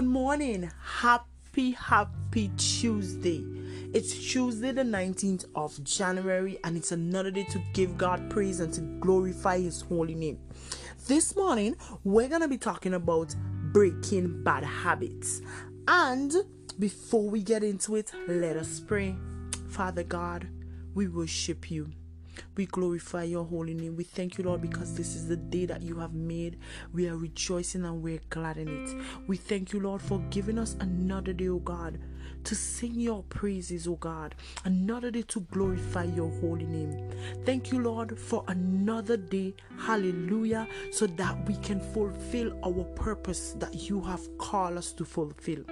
Good morning. Happy, happy Tuesday. It's Tuesday, the 19th of January, and it's another day to give God praise and to glorify His holy name. This morning, we're going to be talking about breaking bad habits. And before we get into it, let us pray. Father God, we worship you. We glorify your holy name. We thank you, Lord, because this is the day that you have made. We are rejoicing and we're glad in it. We thank you, Lord, for giving us another day, oh God, to sing your praises, oh God. Another day to glorify your holy name. Thank you, Lord, for another day. Hallelujah. So that we can fulfill our purpose that you have called us to fulfill.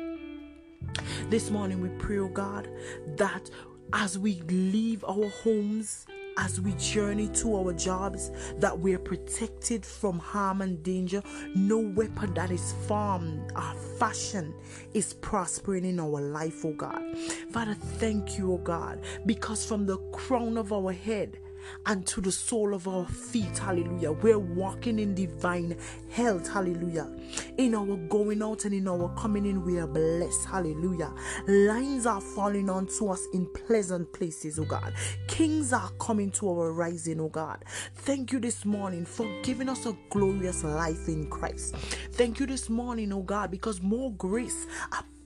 This morning we pray, oh God, that as we leave our homes, as we journey to our jobs that we're protected from harm and danger. No weapon that is formed or fashioned is prospering in our life, oh God. Father, thank you, oh God, because from the crown of our head and to the sole of our feet. Hallelujah. We're walking in divine health. Hallelujah. In our going out and in our coming in, we are blessed. Hallelujah. Lines are falling onto us in pleasant places, oh God. Kings are coming to our rising, oh God. Thank you this morning for giving us a glorious life in Christ. Thank you this morning, oh God, because more grace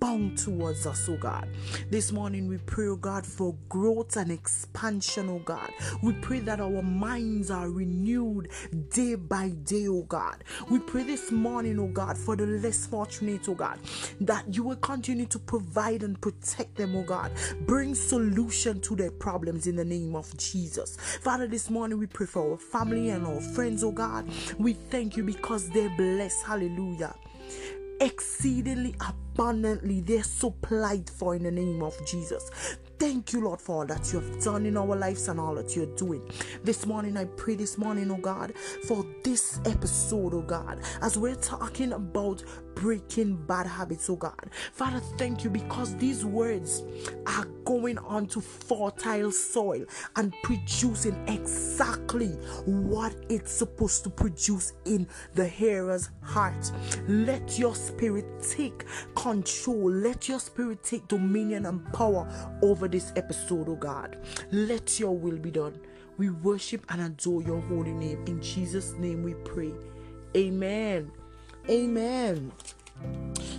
bound towards us, oh God. This morning we pray, oh God, for growth and expansion, oh God. We pray that our minds are renewed day by day, oh God. We pray this morning, oh God, for the less fortunate, oh God, that you will continue to provide and protect them, oh God. Bring solution to their problems in the name of Jesus. Father, this morning we pray for our family and our friends, oh God. We thank you because they're blessed. Hallelujah exceedingly abundantly they're supplied for in the name of Jesus. Thank you, Lord, for all that you have done in our lives and all that you're doing. This morning, I pray this morning, oh God, for this episode, oh God, as we're talking about breaking bad habits, oh God. Father, thank you because these words are going on to fertile soil and producing exactly what it's supposed to produce in the hearer's heart. Let your spirit take control, let your spirit take dominion and power over this episode, oh God. Let your will be done. We worship and adore your holy name. In Jesus' name we pray. Amen. Amen.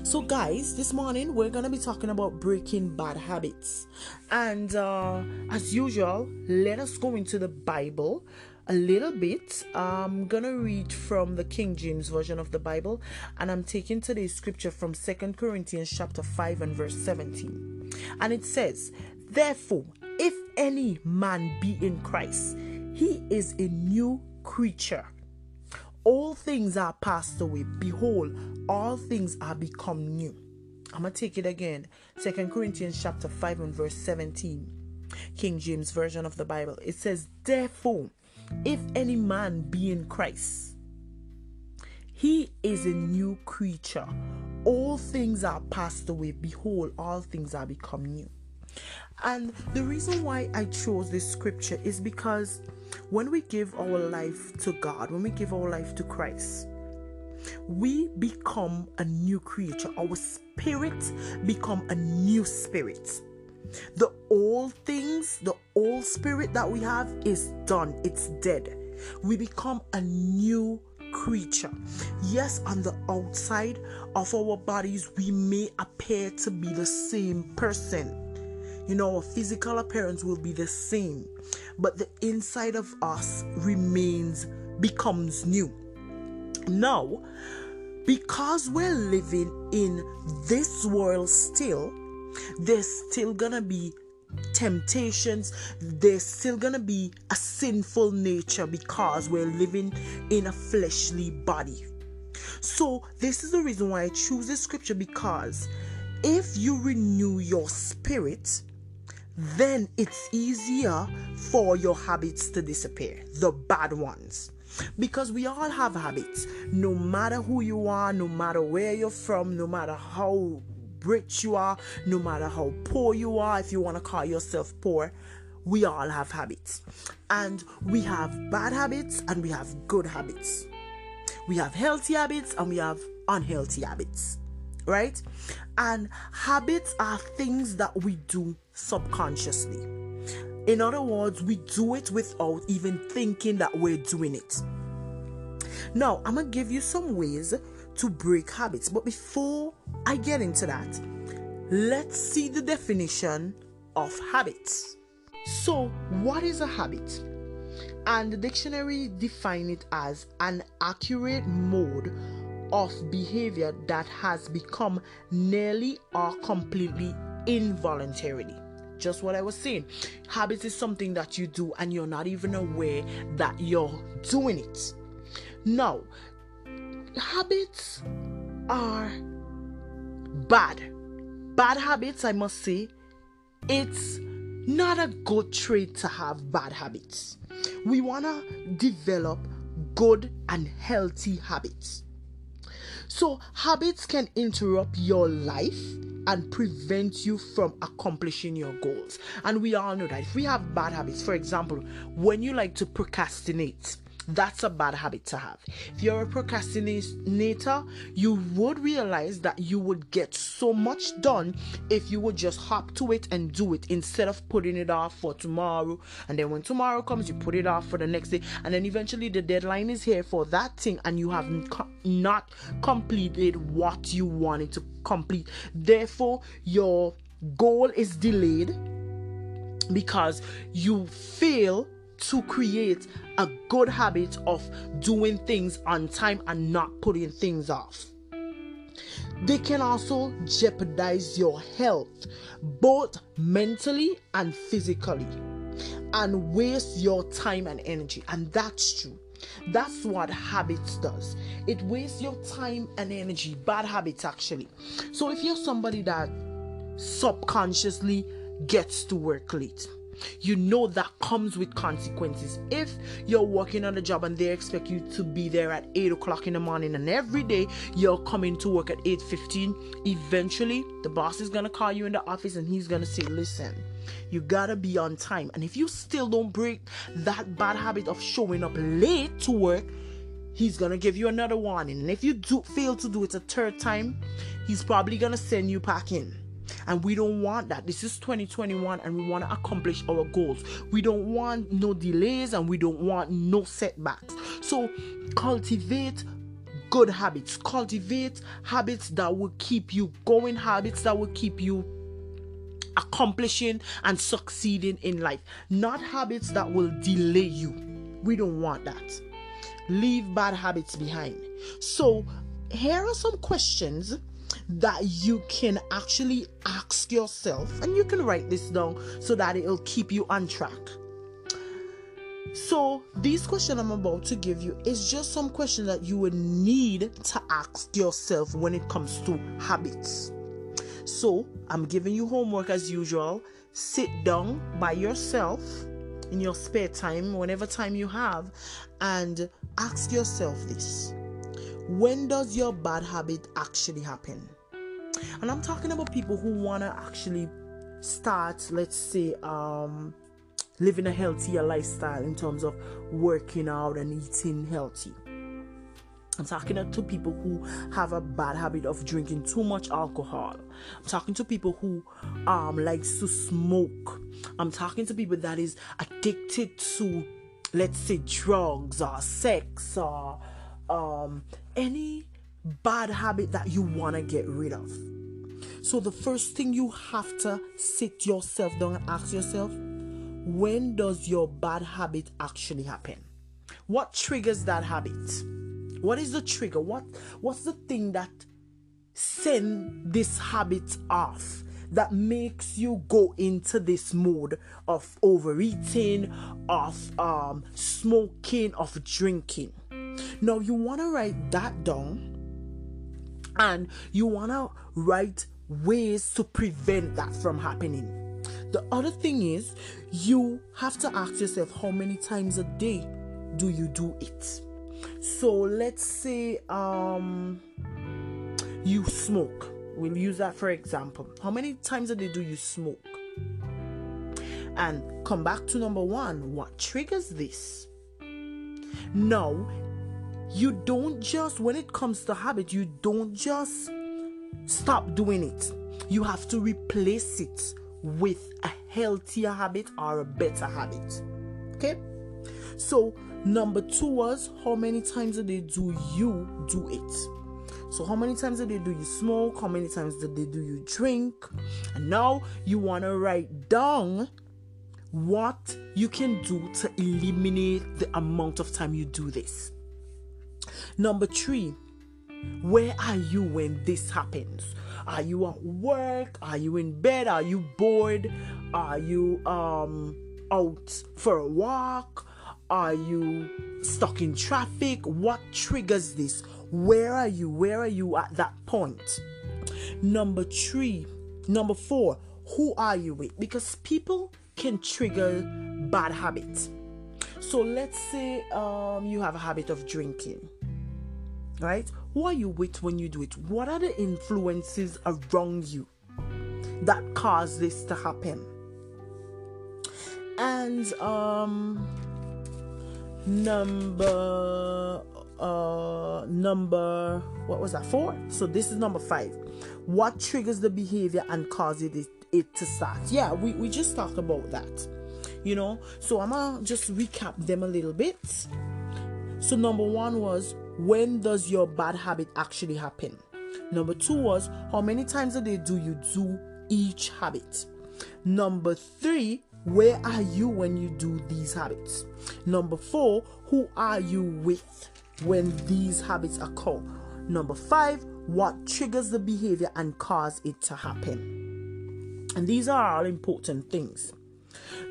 So, guys, this morning we're gonna be talking about breaking bad habits, and uh, as usual, let us go into the Bible a little bit. I'm gonna read from the King James version of the Bible, and I'm taking today's scripture from Second Corinthians chapter 5 and verse 17. And it says, Therefore, if any man be in Christ, he is a new creature. All things are passed away. Behold, all things are become new. I'm gonna take it again. Second Corinthians chapter 5 and verse 17. King James Version of the Bible. It says, Therefore, if any man be in Christ, he is a new creature. All things are passed away. Behold, all things are become new. And the reason why I chose this scripture is because when we give our life to God, when we give our life to Christ, we become a new creature. Our spirit become a new spirit. The old things, the old spirit that we have is done. It's dead. We become a new creature. Yes, on the outside of our bodies, we may appear to be the same person you know, our physical appearance will be the same, but the inside of us remains, becomes new. Now, because we're living in this world still, there's still gonna be temptations, there's still gonna be a sinful nature because we're living in a fleshly body. So, this is the reason why I choose this scripture because if you renew your spirit, then it's easier for your habits to disappear, the bad ones. Because we all have habits, no matter who you are, no matter where you're from, no matter how rich you are, no matter how poor you are, if you want to call yourself poor, we all have habits. And we have bad habits and we have good habits. We have healthy habits and we have unhealthy habits. Right? And habits are things that we do subconsciously. In other words, we do it without even thinking that we're doing it. Now, I'm gonna give you some ways to break habits, but before I get into that, let's see the definition of habits. So, what is a habit? And the dictionary define it as an accurate mode of behavior that has become nearly or completely involuntarily. Just what I was saying. Habits is something that you do and you're not even aware that you're doing it. Now, habits are bad. Bad habits, I must say, it's not a good trait to have bad habits. We want to develop good and healthy habits. So, habits can interrupt your life and prevent you from accomplishing your goals. And we all know that if we have bad habits, for example, when you like to procrastinate, that's a bad habit to have. If you're a procrastinator, you would realize that you would get so much done if you would just hop to it and do it instead of putting it off for tomorrow. And then when tomorrow comes, you put it off for the next day. And then eventually the deadline is here for that thing, and you have not completed what you wanted to complete. Therefore, your goal is delayed because you fail to create a good habit of doing things on time and not putting things off. They can also jeopardize your health, both mentally and physically, and waste your time and energy. And that's true. That's what habits does. It wastes your time and energy. Bad habits, actually. So if you're somebody that subconsciously gets to work late, you know that comes with consequences. If you're working on a job and they expect you to be there at 8 o'clock in the morning and every day you're coming to work at 8.15, eventually the boss is gonna call you in the office and he's gonna say, listen, you gotta be on time. And if you still don't break that bad habit of showing up late to work, he's gonna give you another warning. And if you do fail to do it a third time, he's probably gonna send you packing. And we don't want that. This is 2021 and we want to accomplish our goals. We don't want no delays and we don't want no setbacks. So cultivate good habits. Cultivate habits that will keep you going, habits that will keep you accomplishing and succeeding in life, not habits that will delay you. We don't want that. Leave bad habits behind. So, here are some questions that you can actually ask yourself, and you can write this down so that it'll keep you on track. So, these questions I'm about to give you is just some questions that you would need to ask yourself when it comes to habits. So, I'm giving you homework as usual. Sit down by yourself in your spare time, whenever time you have, and ask yourself this when does your bad habit actually happen? And I'm talking about people who want to actually start, let's say, um, living a healthier lifestyle in terms of working out and eating healthy. I'm talking to people who have a bad habit of drinking too much alcohol. I'm talking to people who um likes to smoke. I'm talking to people that is addicted to let's say drugs or sex or um any bad habit that you want to get rid of. So, the first thing you have to sit yourself down and ask yourself when does your bad habit actually happen? What triggers that habit? What is the trigger? What what's the thing that send this habit off that makes you go into this mode of overeating, of um, smoking, of drinking? Now, you want to write that down and you want to write ways to prevent that from happening. The other thing is, you have to ask yourself how many times a day do you do it? So let's say um you smoke. We'll use that for example. How many times a day do you smoke? And come back to number 1, what triggers this? Now, you don't just when it comes to habit you don't just stop doing it. You have to replace it with a healthier habit or a better habit. Okay? So, number two was how many times a day do you do it? So, how many times a day do you smoke? How many times a day do you drink? And now you want to write down what you can do to eliminate the amount of time you do this. Number three, where are you when this happens? Are you at work? Are you in bed? Are you bored? Are you um out for a walk? Are you stuck in traffic? What triggers this? Where are you? Where are you at that point? Number three, number four, who are you with? Because people can trigger bad habits. So let's say um, you have a habit of drinking, right? Who are you with when you do it? What are the influences around you that cause this to happen? And um, number uh number what was that four so this is number five what triggers the behavior and causes it, it to start yeah we, we just talked about that you know so i'm gonna just recap them a little bit so number one was when does your bad habit actually happen number two was how many times a day do you do each habit number three where are you when you do these habits? Number four, who are you with when these habits occur? Number five, what triggers the behavior and cause it to happen? And these are all important things.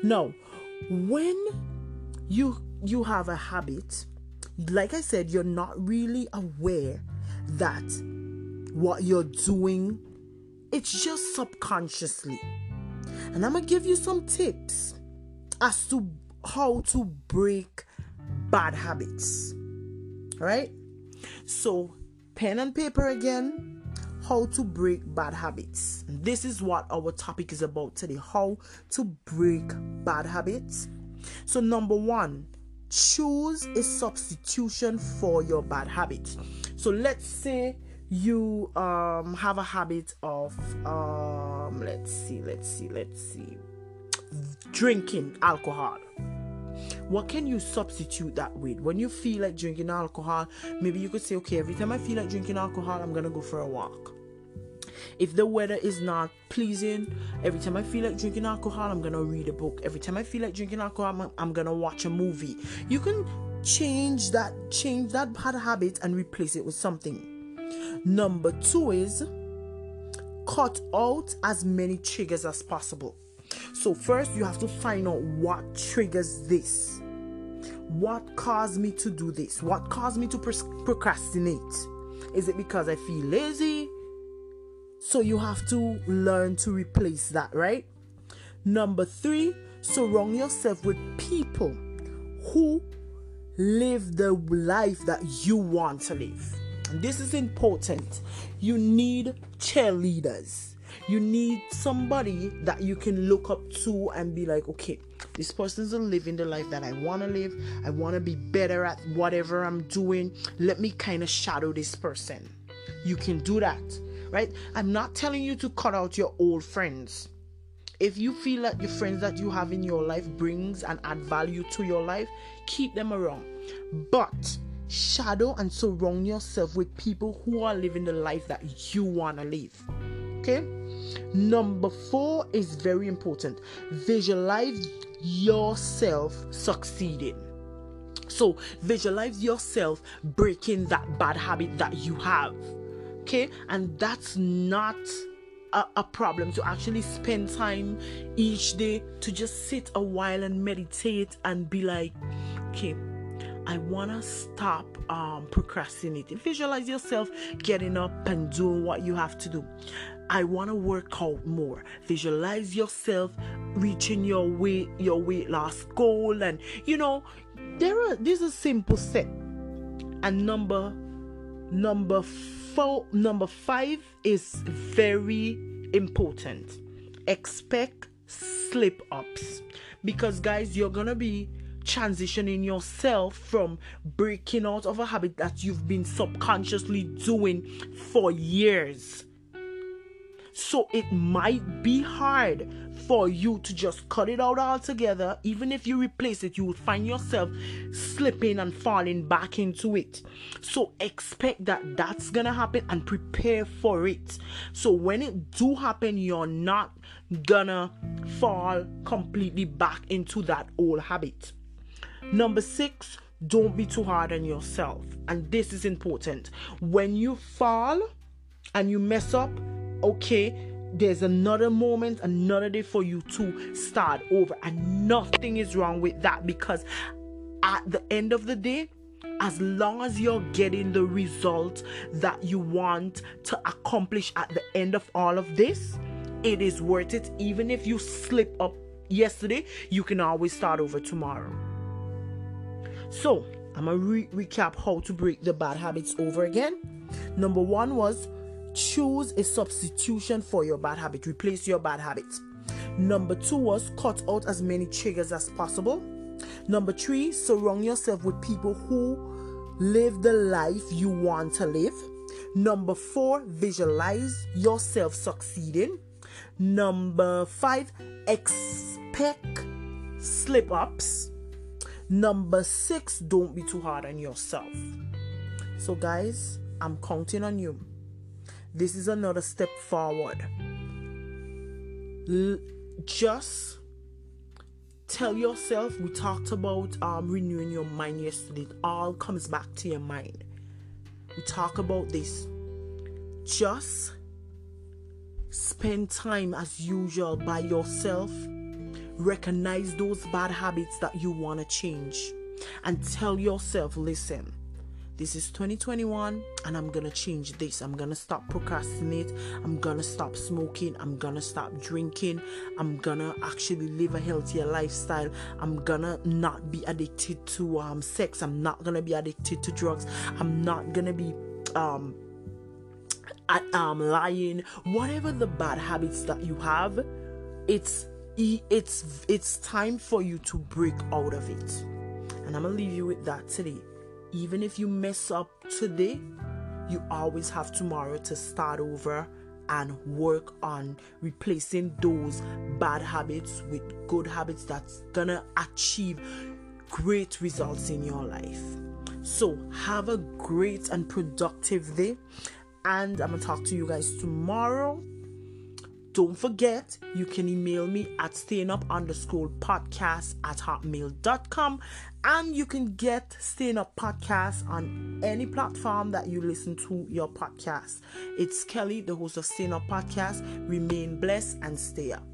Now, when you you have a habit, like I said, you're not really aware that what you're doing, it's just subconsciously and I'm going to give you some tips as to how to break bad habits. All right? So, pen and paper again. How to break bad habits. This is what our topic is about today how to break bad habits. So, number one, choose a substitution for your bad habits. So, let's say you um have a habit of um let's see let's see let's see drinking alcohol. What can you substitute that with? When you feel like drinking alcohol maybe you could say okay every time i feel like drinking alcohol i'm gonna go for a walk if the weather is not pleasing every time i feel like drinking alcohol i'm gonna read a book every time i feel like drinking alcohol i'm, I'm gonna watch a movie you can change that change that bad habit and replace it with something Number two is cut out as many triggers as possible. So, first, you have to find out what triggers this. What caused me to do this? What caused me to procrastinate? Is it because I feel lazy? So, you have to learn to replace that, right? Number three, surround yourself with people who live the life that you want to live. This is important. You need cheerleaders. You need somebody that you can look up to and be like, okay, this person's living the life that I want to live. I want to be better at whatever I'm doing. Let me kind of shadow this person. You can do that, right? I'm not telling you to cut out your old friends. If you feel that the friends that you have in your life brings and add value to your life, keep them around. But shadow and surround yourself with people who are living the life that you want to live. Okay? Number four is very important. Visualize yourself succeeding. So, visualize yourself breaking that bad habit that you have. Okay? And that's not a, a, problem to actually spend time each day to just sit a while and meditate and be like, okay, I want to stop um, procrastinating. Visualize yourself getting up and doing what you have to do. I want to work out more. Visualize yourself reaching your weight your weight loss goal and you know there are this is simple step. And number number 4 number 5 is very important. Expect slip ups because guys you're to be transitioning yourself from breaking out of a habit that you've been subconsciously doing for years. So it might be hard for you to just cut it out altogether. Even if you replace it, you will find yourself slipping and falling back into it. So expect that that's gonna happen and prepare for it. So when it do happen, you're not gonna fall completely back into that old habit. Number six, don't be too hard on yourself. And this is important. When you fall and you mess up, okay, there's another moment, another day for you to start over. And nothing is wrong with that because at the end of the day, as long as you're getting the result that you want to accomplish at the end of all of this, it is worth it. Even if you slip up yesterday, you can always start over tomorrow. So, I'm gonna re- recap how to break the bad habits over again. Number one was choose a substitution for your bad habit, replace your bad habit. Number two was cut out as many triggers as possible. Number three, surround yourself with people who live the life you want to live. Number four, visualize yourself succeeding. Number five, expect slip ups. Number six, don't be too hard on yourself. So, guys, I'm counting on you. This is another step forward. L- just tell yourself we talked about um, renewing your mind yesterday. It all comes back to your mind. We talk about this. Just spend time as usual by yourself recognize those bad habits that you want to change and tell yourself listen this is 2021 and i'm gonna change this. I'm gonna stop procrastinate. I'm gonna stop smoking. I'm gonna stop drinking. I'm gonna actually live a healthier lifestyle. I'm gonna not be addicted to um, sex. I'm not gonna be addicted to drugs. I'm not gonna be um um lying. Whatever the bad habits that you have it's it's it's time for you to break out of it. And i'm gonna leave you with that today even if you mess up today you always have tomorrow to start over and work on replacing those bad habits with good habits that's gonna achieve great results in your life. So have a great and productive day and i'm gonna talk to you guys tomorrow don't forget, you can email me at staying up underscore podcast at hotmail.com and you can get Staying Up Podcast on any platform that you listen to your podcast. It's Kelly, the host of Staying Up Podcast. Remain blessed and stay up.